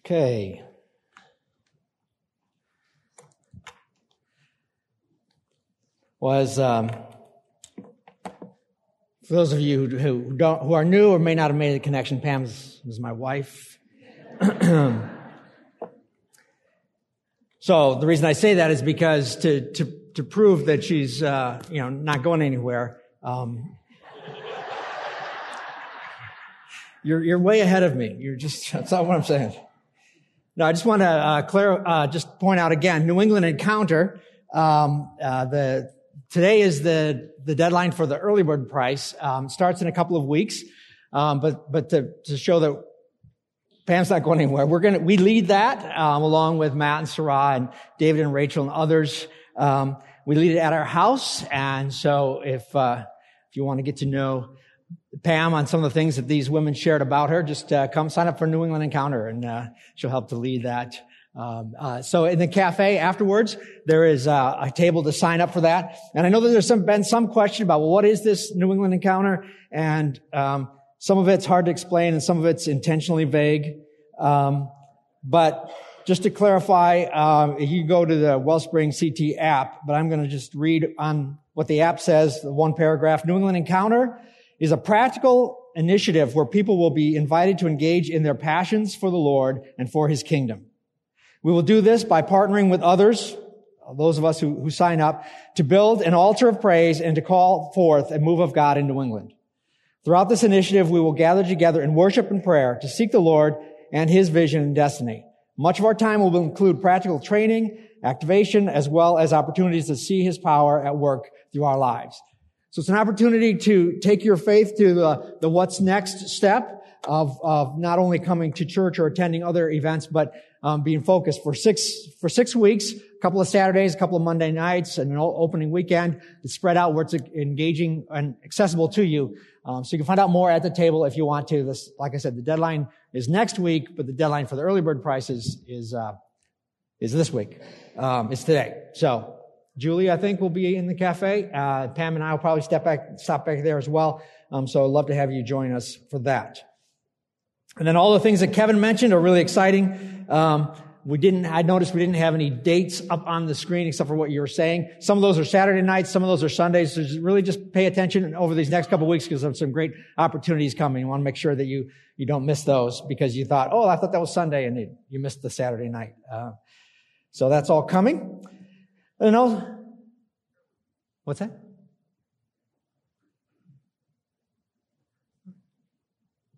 Okay. Was um, for those of you who, don't who are new or may not have made the connection, Pam is, is my wife. so the reason I say that is because to to to prove that she's uh, you know not going anywhere. Um, you're you're way ahead of me. You're just that's not what I'm saying. No, I just want to uh, clear, uh, just point out again, New England Encounter. Um, uh, the today is the the deadline for the early bird price. Um, starts in a couple of weeks, um, but but to, to show that Pam's not going anywhere, we're gonna we lead that um, along with Matt and Sarah and David and Rachel and others. Um, we lead it at our house, and so if uh, if you want to get to know Pam on some of the things that these women shared about her, just uh, come sign up for New England Encounter, and uh, she'll help to lead that. Um, uh, so in the cafe afterwards, there is uh, a table to sign up for that. And I know that there's some, been some question about, well, what is this New England Encounter? And um, some of it's hard to explain, and some of it's intentionally vague. Um, but just to clarify, uh, you go to the Wellspring CT app, but I'm going to just read on what the app says, the one paragraph. New England Encounter is a practical initiative where people will be invited to engage in their passions for the Lord and for His kingdom. We will do this by partnering with others, those of us who, who sign up, to build an altar of praise and to call forth a move of God in New England. Throughout this initiative, we will gather together in worship and prayer to seek the Lord and His vision and destiny. Much of our time will include practical training, activation, as well as opportunities to see His power at work through our lives. So it's an opportunity to take your faith to the, the what's next step of, of not only coming to church or attending other events, but um, being focused for six for six weeks, a couple of Saturdays, a couple of Monday nights, and an opening weekend to spread out where it's engaging and accessible to you. Um, so you can find out more at the table if you want to. This, like I said, the deadline is next week, but the deadline for the early bird prices is uh, is this week. Um, it's today. So Julie, I think, will be in the cafe. Uh, Pam and I will probably step back, stop back there as well. Um, so I'd love to have you join us for that. And then all the things that Kevin mentioned are really exciting. Um, we didn't, I noticed we didn't have any dates up on the screen except for what you were saying. Some of those are Saturday nights, some of those are Sundays. So just really just pay attention over these next couple weeks because there's some great opportunities coming. You want to make sure that you, you don't miss those because you thought, oh, I thought that was Sunday and you missed the Saturday night. Uh, so that's all coming. And also, what's that?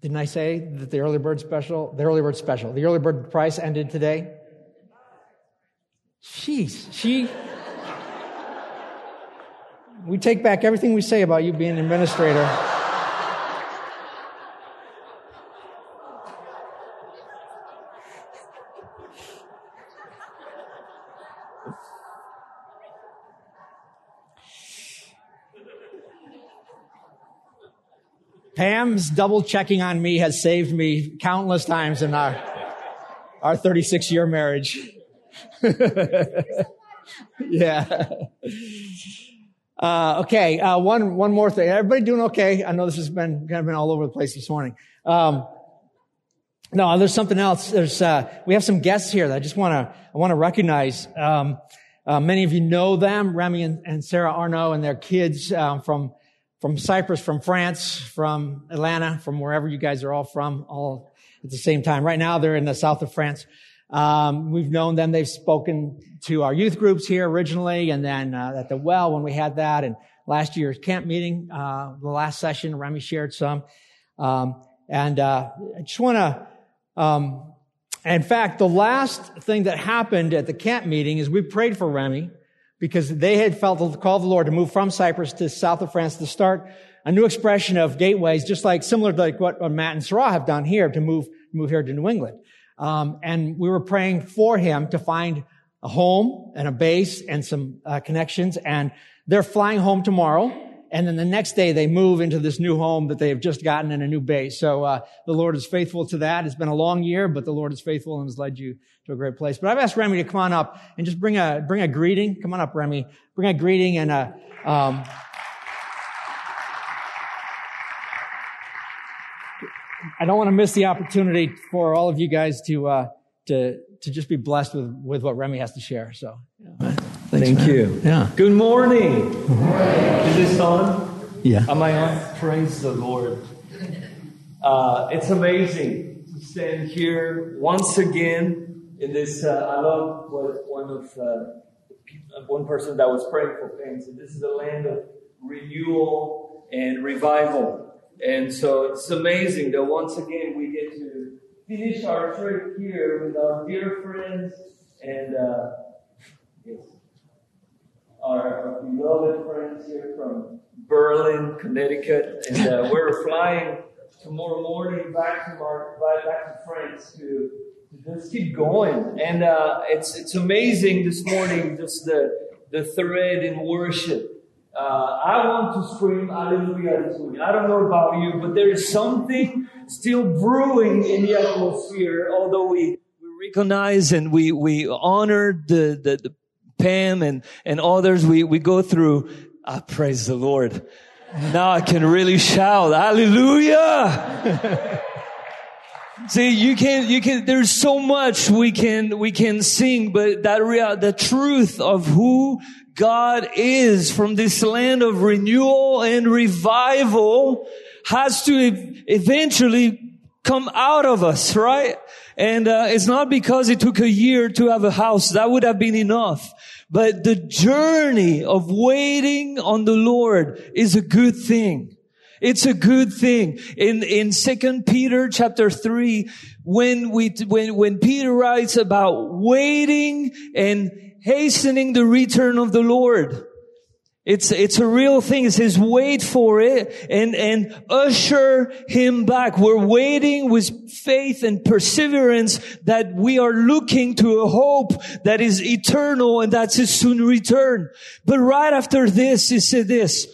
Didn't I say that the early bird special, the early bird special, the early bird price ended today? Jeez, she. we take back everything we say about you being an administrator. Pam's double checking on me has saved me countless times in our, our 36 year marriage. yeah. Uh, okay. Uh, one, one more thing. Everybody doing okay? I know this has been kind of been all over the place this morning. Um, no, there's something else. There's, uh, we have some guests here that I just want to, I want to recognize. Um, uh, many of you know them, Remy and, and Sarah Arno and their kids, um, from, from Cyprus, from France, from Atlanta, from wherever you guys are all from, all at the same time. Right now, they're in the south of France. Um, we've known them. They've spoken to our youth groups here originally, and then uh, at the well when we had that, and last year's camp meeting, uh, the last session, Remy shared some. Um, and uh, I just want to. Um, in fact, the last thing that happened at the camp meeting is we prayed for Remy because they had felt the call of the Lord to move from Cyprus to south of France to start a new expression of gateways, just like similar to like what Matt and Sarah have done here to move move here to New England. Um, and we were praying for him to find a home and a base and some uh, connections. And they're flying home tomorrow. And then the next day they move into this new home that they have just gotten in a new base. So uh, the Lord is faithful to that. It's been a long year, but the Lord is faithful and has led you to a great place. But I've asked Remy to come on up and just bring a bring a greeting. Come on up, Remy. Bring a greeting and a. Um, I don't want to miss the opportunity for all of you guys to uh, to to just be blessed with with what Remy has to share. So, yeah. Thank man. you. Yeah. Good morning. Good morning. Is this on? Yeah. Am I on? Praise the Lord. Uh, it's amazing to stand here once again in this. Uh, I love what one of uh, one person that was praying for things. This is a land of renewal and revival. And so it's amazing that once again we get to finish our trip here with our dear friends and uh, yes, our, beloved friends here from Berlin, Connecticut, and uh, we're flying tomorrow morning back to our back to France to, to just keep going. And uh, it's it's amazing this morning just the the thread in worship uh, I want to scream hallelujah this morning. I don't know about you, but there is something still brewing in the atmosphere, although we, we recognize and we, we honor the, the, the Pam and, and others we, we go through. I praise the Lord. Now I can really shout hallelujah. See, you can, you can, there's so much we can, we can sing, but that real, the truth of who God is from this land of renewal and revival has to eventually come out of us, right? And uh, it's not because it took a year to have a house. That would have been enough. But the journey of waiting on the Lord is a good thing. It's a good thing. In, in second Peter chapter three, when we, when, when Peter writes about waiting and hastening the return of the Lord. It's, it's a real thing. It says wait for it and, and usher him back. We're waiting with faith and perseverance that we are looking to a hope that is eternal and that's his soon return. But right after this, he said this,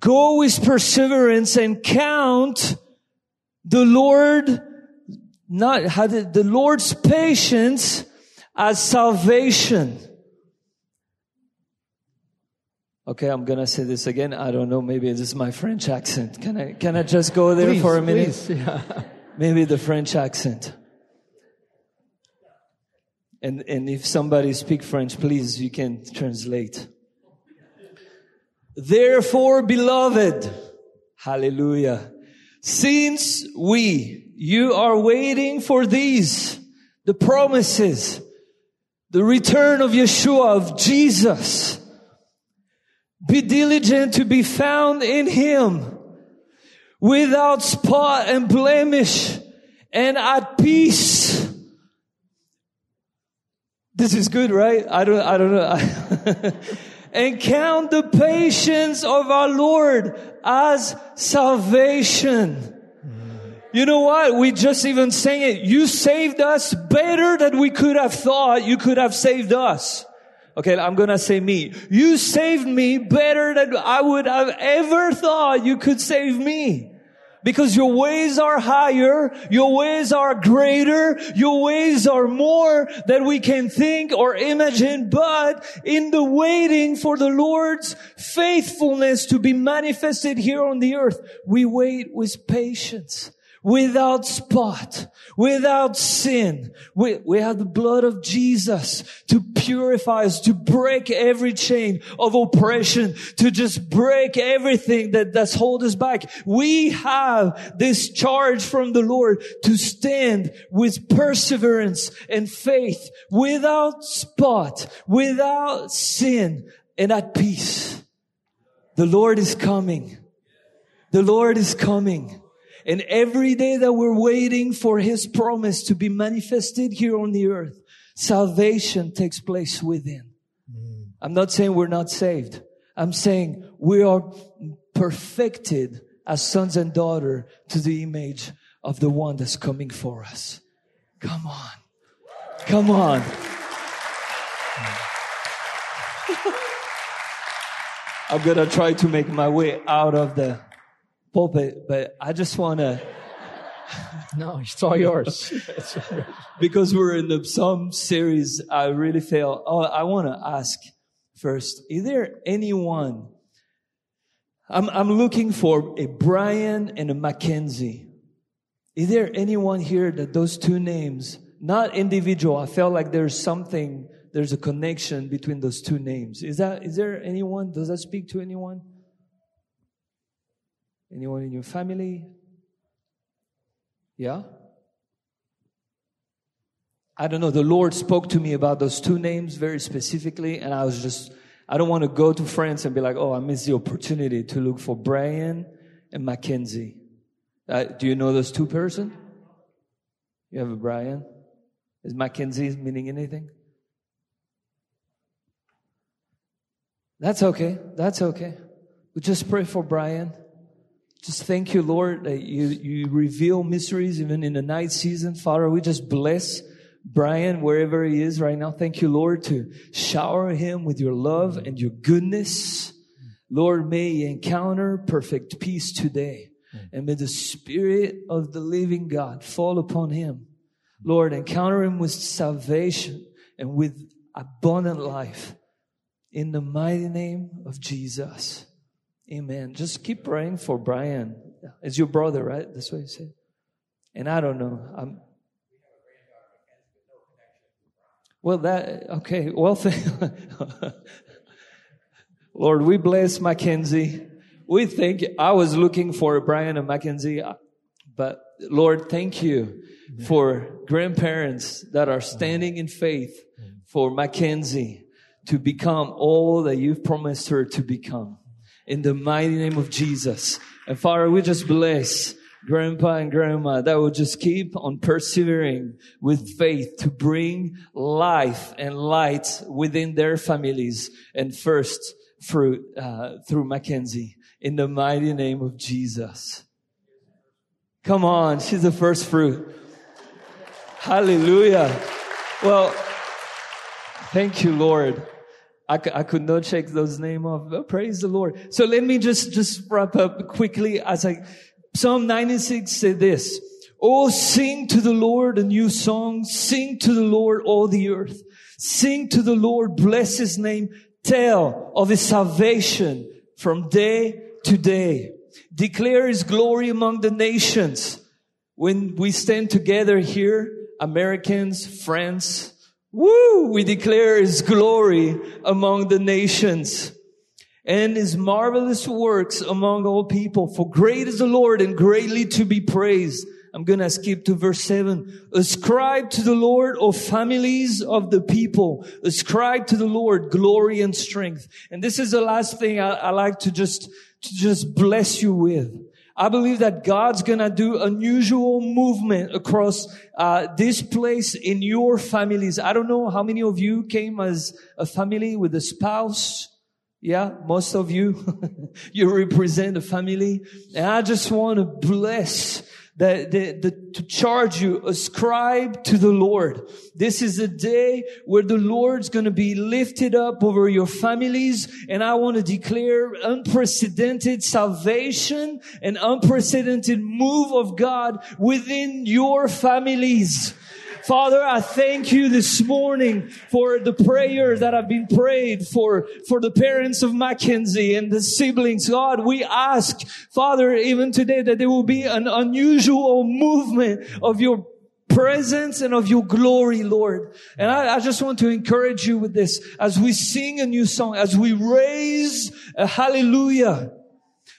go with perseverance and count the Lord, not, the Lord's patience as salvation. Okay, I'm gonna say this again. I don't know. Maybe this is my French accent. Can I can I just go there please, for a minute? Please, yeah. Maybe the French accent. And and if somebody speak French, please you can translate. Therefore, beloved, hallelujah. Since we, you are waiting for these, the promises, the return of Yeshua, of Jesus, be diligent to be found in him without spot and blemish and at peace. This is good, right? I don't, I don't know. and count the patience of our Lord as salvation. You know what? We just even sang it. You saved us better than we could have thought you could have saved us. Okay, I'm gonna say me. You saved me better than I would have ever thought you could save me. Because your ways are higher, your ways are greater, your ways are more than we can think or imagine, but in the waiting for the Lord's faithfulness to be manifested here on the earth, we wait with patience without spot, without sin. We, we have the blood of Jesus to purify us, to break every chain of oppression, to just break everything that, that's hold us back. We have this charge from the Lord to stand with perseverance and faith without spot, without sin and at peace. The Lord is coming. The Lord is coming. And every day that we're waiting for His promise to be manifested here on the earth, salvation takes place within. Mm. I'm not saying we're not saved. I'm saying we are perfected as sons and daughters to the image of the one that's coming for us. Come on. Come on. I'm gonna try to make my way out of the pulpit, but I just want to. no, it's all yours. because we're in the Psalm series, I really feel. Oh, I want to ask first: Is there anyone? I'm I'm looking for a Brian and a Mackenzie. Is there anyone here that those two names not individual. I felt like there's something, there's a connection between those two names. Is that, is there anyone? Does that speak to anyone? Anyone in your family? Yeah? I don't know. The Lord spoke to me about those two names very specifically, and I was just, I don't want to go to France and be like, oh, I missed the opportunity to look for Brian and Mackenzie. Uh, do you know those two person? You have a Brian? Is Mackenzie meaning anything? That's okay. That's okay. We just pray for Brian. Just thank you, Lord, that you, you reveal mysteries even in the night season. Father, we just bless Brian wherever he is right now. Thank you, Lord, to shower him with your love and your goodness. Lord, may he encounter perfect peace today. And may the Spirit of the living God fall upon him. Lord, encounter him with salvation and with abundant life. In the mighty name of Jesus. Amen. Just keep praying for Brian. It's your brother, right? That's what you said. And I don't know. I'm, well, that, okay. Well, thank, Lord, we bless Mackenzie we thank you. I was looking for Brian and Mackenzie, but Lord, thank you for grandparents that are standing in faith for Mackenzie to become all that you've promised her to become. In the mighty name of Jesus. And Father, we just bless grandpa and grandma that will just keep on persevering with faith to bring life and light within their families and first fruit uh, through Mackenzie in the mighty name of Jesus. Come on, she's the first fruit. Hallelujah. Well, thank you, Lord. I, I could not shake those name off. Oh, praise the Lord. So let me just, just wrap up quickly as I, Psalm 96 said this. Oh, sing to the Lord a new song. Sing to the Lord all the earth. Sing to the Lord, bless his name. Tell of his salvation from day to day. Declare his glory among the nations. When we stand together here, Americans, friends, woo, we declare his glory among the nations and his marvelous works among all people. For great is the Lord and greatly to be praised. I'm going to skip to verse 7. Ascribe to the Lord, O families of the people. Ascribe to the Lord glory and strength. And this is the last thing I, I like to just to just bless you with. I believe that God's gonna do unusual movement across uh, this place in your families. I don't know how many of you came as a family with a spouse. Yeah, most of you, you represent a family. And I just want to bless the, the, the, to charge you, ascribe to the Lord. This is a day where the Lord's going to be lifted up over your families. And I want to declare unprecedented salvation and unprecedented move of God within your families. Father, I thank you this morning for the prayer that have been prayed for, for the parents of Mackenzie and the siblings. God, we ask, Father, even today that there will be an unusual movement of your presence and of your glory, Lord. And I, I, just want to encourage you with this as we sing a new song, as we raise a hallelujah.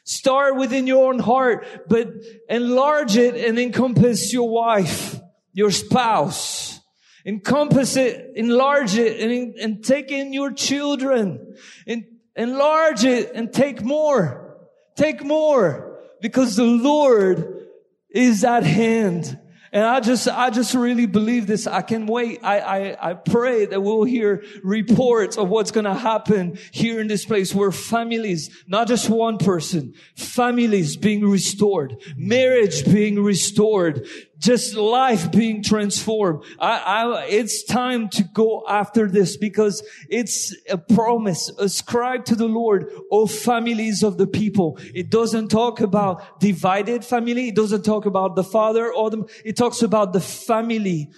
Start within your own heart, but enlarge it and encompass your wife your spouse. Encompass it, enlarge it, and, and take in your children. And enlarge it and take more. Take more. Because the Lord is at hand. And I just, I just really believe this. I can wait. I, I, I pray that we'll hear reports of what's going to happen here in this place where families, not just one person, families being restored, marriage being restored, just life being transformed. I, I, it's time to go after this because it's a promise ascribed to the Lord, O families of the people. It doesn't talk about divided family. It doesn't talk about the father or the, it talks about the family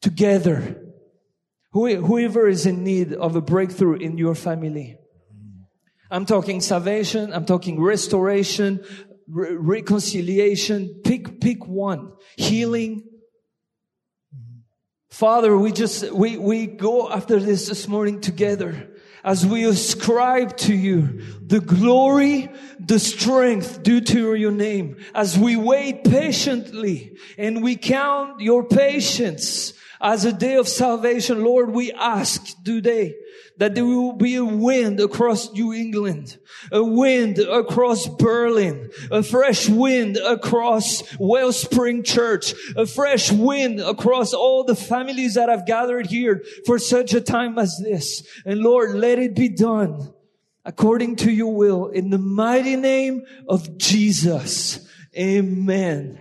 together. Whoever is in need of a breakthrough in your family. I'm talking salvation. I'm talking restoration re- reconciliation. Pick, pick one. Healing. Father, we just, we, we go after this this morning together as we ascribe to you the glory, the strength due to your name, as we wait patiently and we count your patience as a day of salvation, Lord, we ask today that there will be a wind across New England, a wind across Berlin, a fresh wind across Wellspring Church, a fresh wind across all the families that have gathered here for such a time as this. And Lord, let it be done according to your will in the mighty name of Jesus. Amen.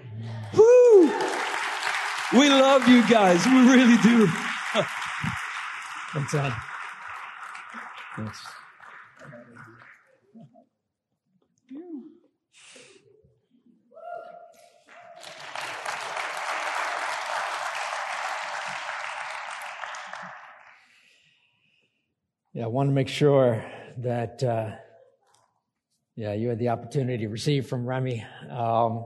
Woo! We love you guys. We really do. Thanks, Ed. Thanks. Yeah, I want to make sure that, uh, yeah, you had the opportunity to receive from Remy. Um,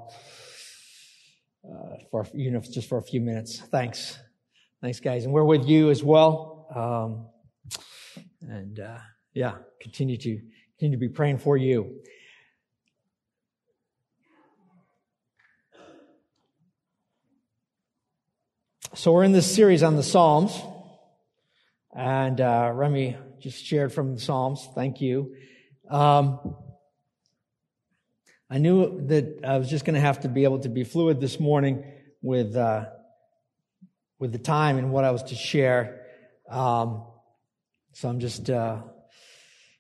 for you know just for a few minutes. Thanks, thanks, guys, and we're with you as well. Um, and uh, yeah, continue to continue to be praying for you. So we're in this series on the Psalms, and uh, Remy just shared from the Psalms. Thank you. Um, I knew that I was just going to have to be able to be fluid this morning with uh, with the time and what I was to share. Um, so I'm just uh,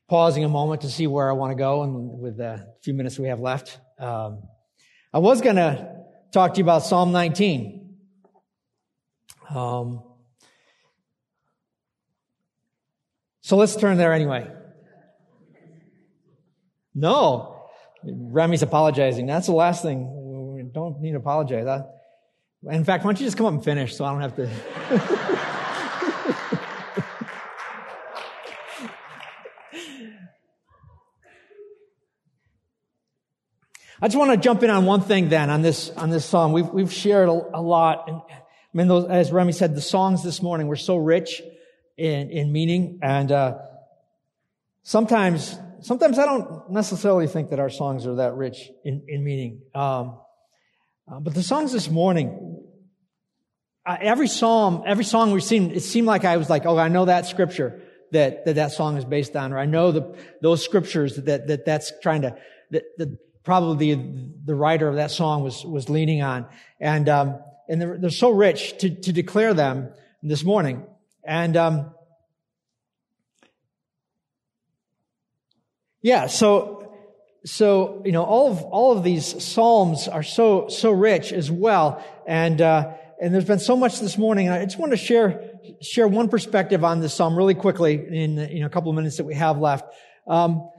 pausing a moment to see where I want to go, and with the few minutes we have left, um, I was going to talk to you about Psalm 19. Um, so let's turn there anyway. No, Remy's apologizing. That's the last thing. We don't need to apologize. In fact, why don't you just come up and finish so I don't have to. I just want to jump in on one thing then on this on this song. We've we've shared a, a lot, and I mean, those, as Remy said, the songs this morning were so rich in in meaning, and uh, sometimes sometimes I don't necessarily think that our songs are that rich in, in meaning. Um, uh, but the songs this morning, uh, every psalm, every song we've seen, it seemed like I was like, oh, I know that scripture that that, that song is based on, or I know the, those scriptures that, that that's trying to, that, that probably the, the writer of that song was, was leaning on. And, um, and they're, they're so rich to, to declare them this morning. And, um, Yeah, so so you know all of all of these psalms are so so rich as well, and uh, and there's been so much this morning. I just want to share share one perspective on this psalm really quickly in a couple of minutes that we have left. Um,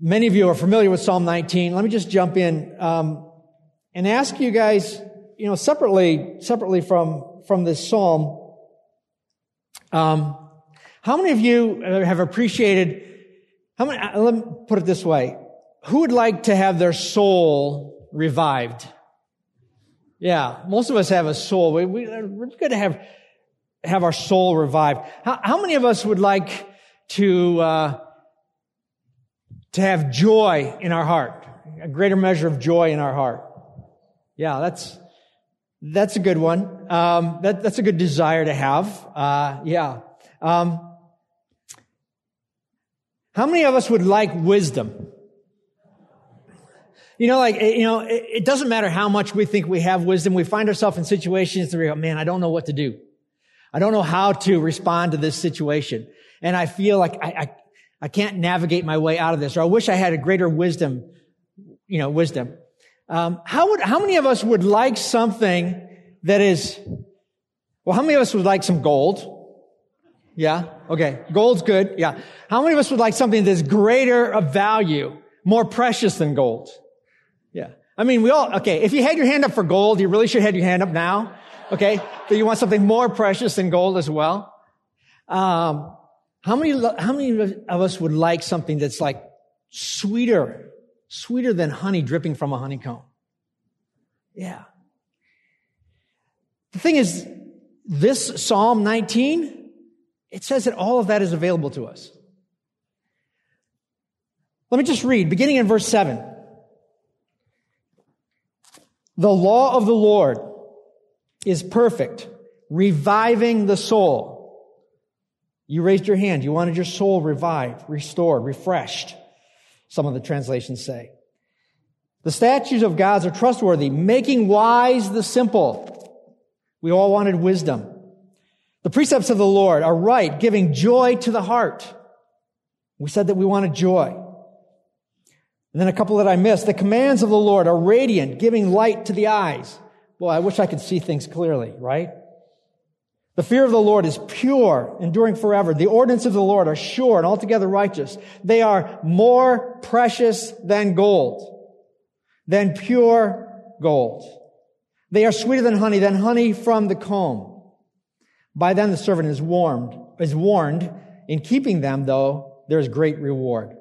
many of you are familiar with Psalm 19. Let me just jump in um, and ask you guys, you know, separately separately from from this psalm. Um, how many of you have appreciated how many, uh, let me put it this way. Who would like to have their soul revived? Yeah, most of us have a soul. We, we, are going to have, have our soul revived. How, how many of us would like to, uh, to have joy in our heart? A greater measure of joy in our heart. Yeah, that's, that's a good one. Um, that, that's a good desire to have. Uh, yeah. Um, how many of us would like wisdom? You know, like, you know, it, it, doesn't matter how much we think we have wisdom. We find ourselves in situations where we go, man, I don't know what to do. I don't know how to respond to this situation. And I feel like I, I, I can't navigate my way out of this, or I wish I had a greater wisdom, you know, wisdom. Um, how would, how many of us would like something that is, well, how many of us would like some gold? Yeah? Okay. Gold's good. Yeah. How many of us would like something that's greater of value, more precious than gold? Yeah. I mean, we all, okay, if you had your hand up for gold, you really should have your hand up now. Okay. But you want something more precious than gold as well. Um, how many, how many of us would like something that's like sweeter, sweeter than honey dripping from a honeycomb? Yeah. The thing is, this Psalm 19, it says that all of that is available to us. Let me just read, beginning in verse 7. The law of the Lord is perfect, reviving the soul. You raised your hand. You wanted your soul revived, restored, refreshed. Some of the translations say. The statutes of God are trustworthy, making wise the simple. We all wanted wisdom. The precepts of the Lord are right, giving joy to the heart. We said that we wanted joy. And then a couple that I missed. The commands of the Lord are radiant, giving light to the eyes. Boy, I wish I could see things clearly, right? The fear of the Lord is pure, enduring forever. The ordinances of the Lord are sure and altogether righteous. They are more precious than gold, than pure gold. They are sweeter than honey, than honey from the comb. By them the servant is warmed, is warned. In keeping them, though, there is great reward.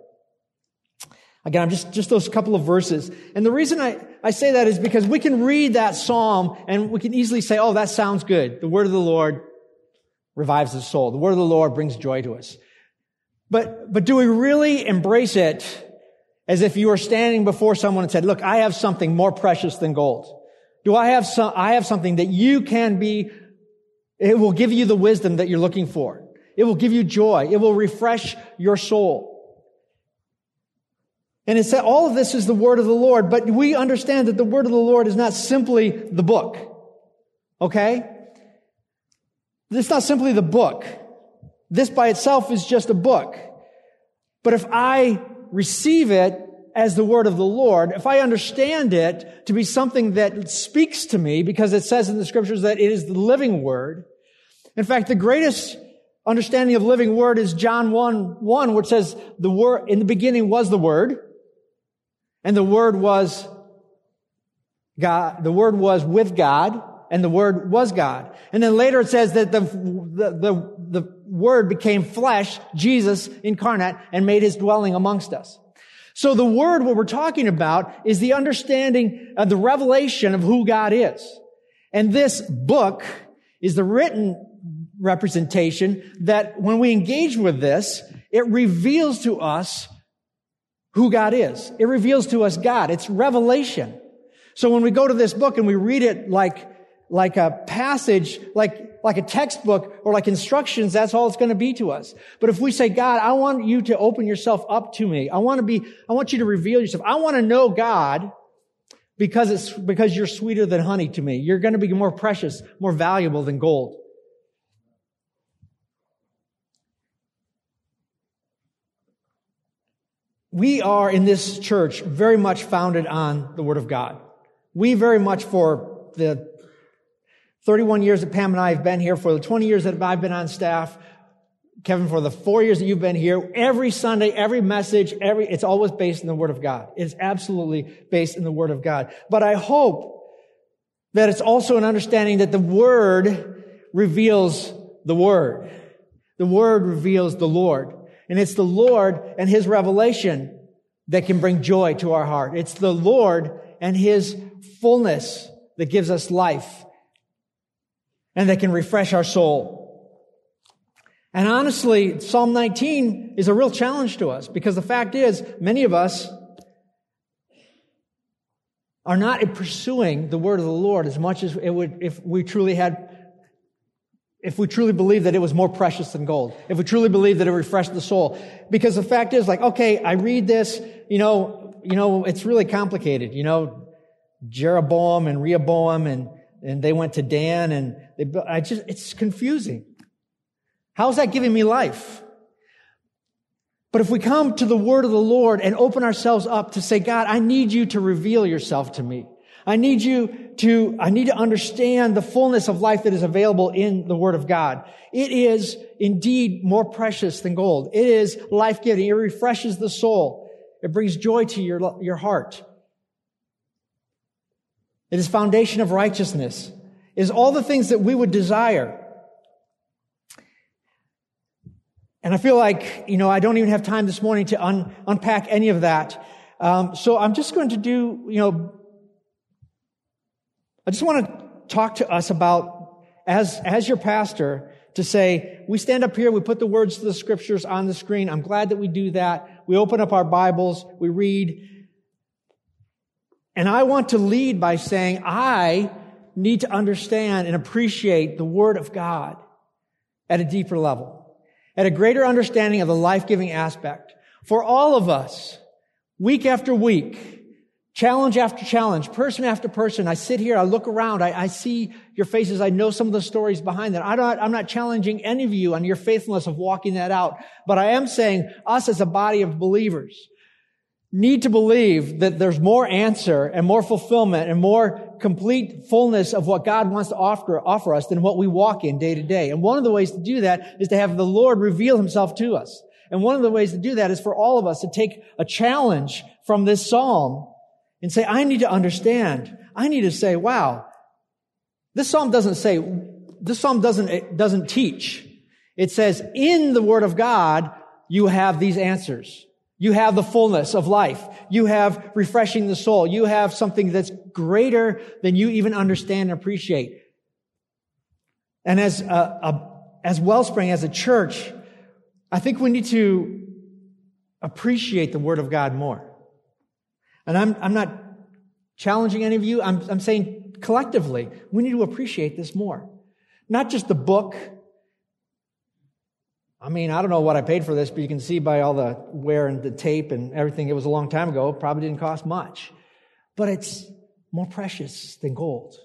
Again, I'm just, just those couple of verses. And the reason I, I say that is because we can read that psalm and we can easily say, oh, that sounds good. The word of the Lord revives the soul. The word of the Lord brings joy to us. But, but do we really embrace it as if you were standing before someone and said, look, I have something more precious than gold? Do I have some, I have something that you can be, it will give you the wisdom that you're looking for. It will give you joy. It will refresh your soul. And it said all of this is the word of the Lord, but we understand that the word of the Lord is not simply the book. Okay? It's not simply the book. This by itself is just a book. But if I receive it as the word of the Lord, if I understand it to be something that speaks to me, because it says in the scriptures that it is the living word. In fact, the greatest understanding of living word is John 1, 1, which says the word, in the beginning was the word. And the Word was God, the Word was with God, and the Word was God. And then later it says that the, the, the, the Word became flesh, Jesus incarnate, and made His dwelling amongst us. So the Word, what we're talking about, is the understanding of the revelation of who God is. And this book is the written representation that when we engage with this, it reveals to us who God is. It reveals to us God. It's revelation. So when we go to this book and we read it like, like a passage, like, like a textbook or like instructions, that's all it's going to be to us. But if we say, God, I want you to open yourself up to me. I want to be, I want you to reveal yourself. I want to know God because it's, because you're sweeter than honey to me. You're going to be more precious, more valuable than gold. We are in this church very much founded on the Word of God. We very much for the 31 years that Pam and I have been here, for the 20 years that I've been on staff, Kevin, for the four years that you've been here, every Sunday, every message, every, it's always based in the Word of God. It's absolutely based in the Word of God. But I hope that it's also an understanding that the Word reveals the Word. The Word reveals the Lord. And it's the Lord and His revelation that can bring joy to our heart. It's the Lord and His fullness that gives us life and that can refresh our soul. And honestly, Psalm 19 is a real challenge to us because the fact is, many of us are not pursuing the word of the Lord as much as it would if we truly had if we truly believe that it was more precious than gold, if we truly believe that it refreshed the soul. Because the fact is, like, okay, I read this, you know, you know, it's really complicated, you know, Jeroboam and Rehoboam and, and they went to Dan and they, I just, it's confusing. How's that giving me life? But if we come to the word of the Lord and open ourselves up to say, God, I need you to reveal yourself to me. I need you to, I need to understand the fullness of life that is available in the Word of God. It is indeed more precious than gold. It is life-giving. It refreshes the soul. It brings joy to your, your heart. It is foundation of righteousness. It is all the things that we would desire. And I feel like, you know, I don't even have time this morning to un- unpack any of that. Um, so I'm just going to do, you know, I just want to talk to us about as, as your pastor to say, we stand up here, we put the words to the scriptures on the screen. I'm glad that we do that. We open up our Bibles, we read. And I want to lead by saying, I need to understand and appreciate the Word of God at a deeper level, at a greater understanding of the life-giving aspect. For all of us, week after week, challenge after challenge, person after person, I sit here, I look around, I, I see your faces, I know some of the stories behind that. I I'm not challenging any of you on your faithfulness of walking that out, but I am saying us as a body of believers, need to believe that there's more answer and more fulfillment and more complete fullness of what God wants to offer, offer us than what we walk in day to day. And one of the ways to do that is to have the Lord reveal himself to us. And one of the ways to do that is for all of us to take a challenge from this psalm and say, I need to understand. I need to say, wow, this psalm doesn't say, this psalm doesn't, doesn't teach. It says, in the word of God, you have these answers. You have the fullness of life. You have refreshing the soul. You have something that's greater than you even understand and appreciate. And as a, a, as Wellspring, as a church, I think we need to appreciate the Word of God more. And I'm, I'm not challenging any of you. I'm, I'm saying collectively, we need to appreciate this more. Not just the book, I mean, I don't know what I paid for this, but you can see by all the wear and the tape and everything, it was a long time ago. It probably didn't cost much. But it's more precious than gold.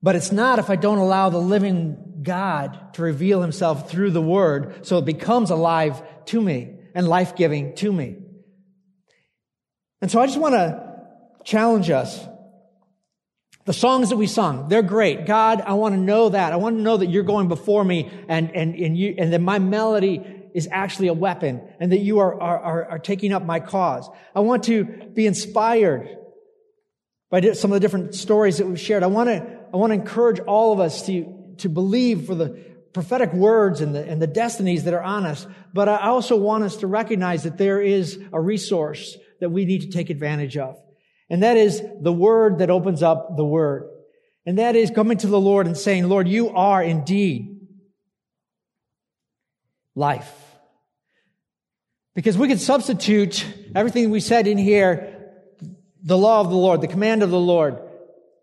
But it's not if I don't allow the living God to reveal himself through the word so it becomes alive to me and life giving to me. And so I just want to challenge us the songs that we sung, they're great. God, I want to know that. I want to know that you're going before me and, and, and you, and that my melody is actually a weapon and that you are, are, are, taking up my cause. I want to be inspired by some of the different stories that we've shared. I want to, I want to encourage all of us to, to believe for the prophetic words and the, and the destinies that are on us. But I also want us to recognize that there is a resource that we need to take advantage of. And that is the word that opens up the word. And that is coming to the Lord and saying, Lord, you are indeed life. Because we could substitute everything we said in here, the law of the Lord, the command of the Lord,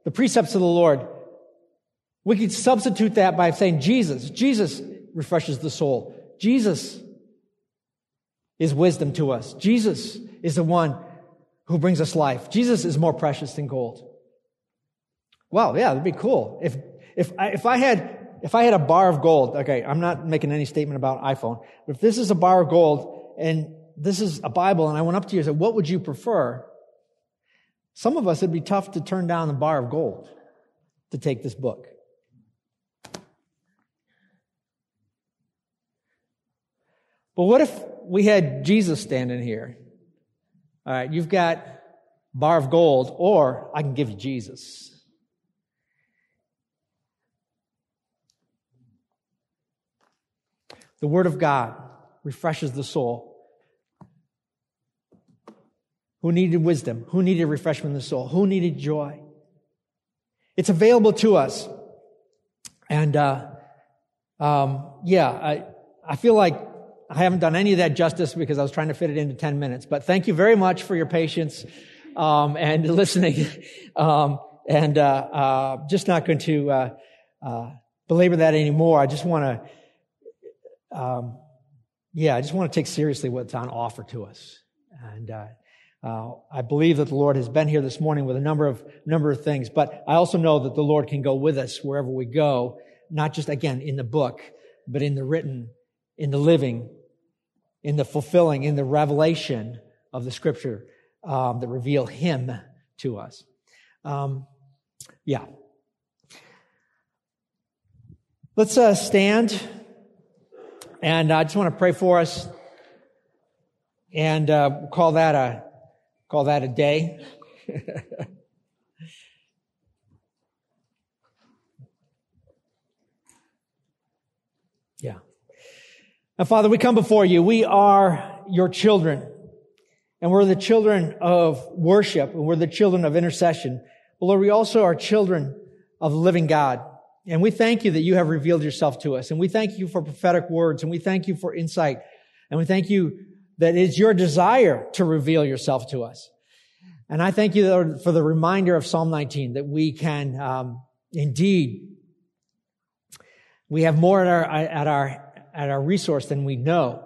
the precepts of the Lord. We could substitute that by saying Jesus. Jesus refreshes the soul. Jesus is wisdom to us. Jesus is the one who brings us life. Jesus is more precious than gold. Well, yeah, that'd be cool. If, if I, if I had, if I had a bar of gold, okay, I'm not making any statement about iPhone, but if this is a bar of gold and this is a Bible and I went up to you and said, what would you prefer? Some of us, it'd be tough to turn down the bar of gold to take this book. But what if we had Jesus standing here all right, you've got bar of gold, or I can give you Jesus. The Word of God refreshes the soul. Who needed wisdom? Who needed refreshment in the soul? Who needed joy? It's available to us. And, uh, um, yeah, I, I feel like I haven't done any of that justice because I was trying to fit it into 10 minutes. But thank you very much for your patience um, and listening. Um, and uh, uh, just not going to uh, uh belabor that anymore. I just want to, um, yeah, I just want to take seriously what's on offer to us. And uh, uh, I believe that the Lord has been here this morning with a number of number of things. But I also know that the Lord can go with us wherever we go, not just again in the book, but in the written in the living, in the fulfilling, in the revelation of the scripture um, that reveal Him to us. Um, yeah. Let's uh, stand, and I just want to pray for us, and uh, call that a call that a day. yeah. Now, Father, we come before you. We are your children. And we're the children of worship and we're the children of intercession. But Lord, we also are children of the living God. And we thank you that you have revealed yourself to us. And we thank you for prophetic words. And we thank you for insight. And we thank you that it's your desire to reveal yourself to us. And I thank you for the reminder of Psalm 19 that we can um, indeed we have more at our at our at our resource than we know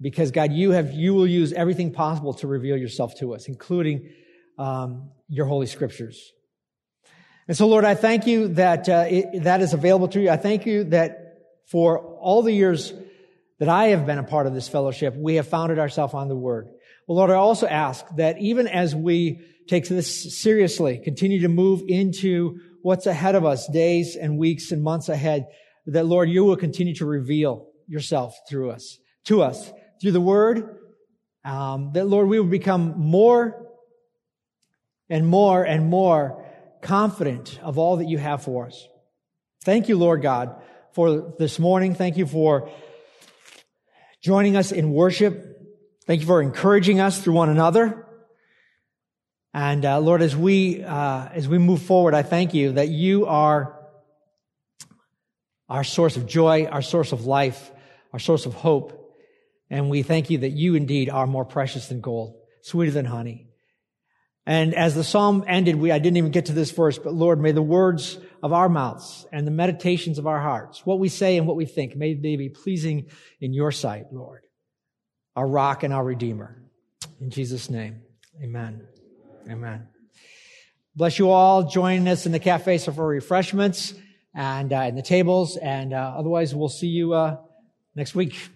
because God, you have you will use everything possible to reveal yourself to us, including um, your holy scriptures. And so, Lord, I thank you that uh, it, that is available to you. I thank you that for all the years that I have been a part of this fellowship, we have founded ourselves on the Word. Well, Lord, I also ask that even as we take this seriously, continue to move into what's ahead of us, days and weeks and months ahead, that Lord, you will continue to reveal yourself through us, to us, through the Word. Um, that Lord, we will become more and more and more confident of all that you have for us. Thank you, Lord God, for this morning. Thank you for joining us in worship. Thank you for encouraging us through one another. And uh, Lord, as we uh, as we move forward, I thank you that you are our source of joy, our source of life, our source of hope. And we thank you that you indeed are more precious than gold, sweeter than honey. And as the psalm ended, we, I didn't even get to this verse, but Lord, may the words of our mouths and the meditations of our hearts, what we say and what we think, may they be pleasing in your sight, Lord, our rock and our redeemer. In Jesus' name, amen. Amen. Bless you all. Join us in the cafe for refreshments and uh, in the tables. And uh, otherwise, we'll see you uh, next week.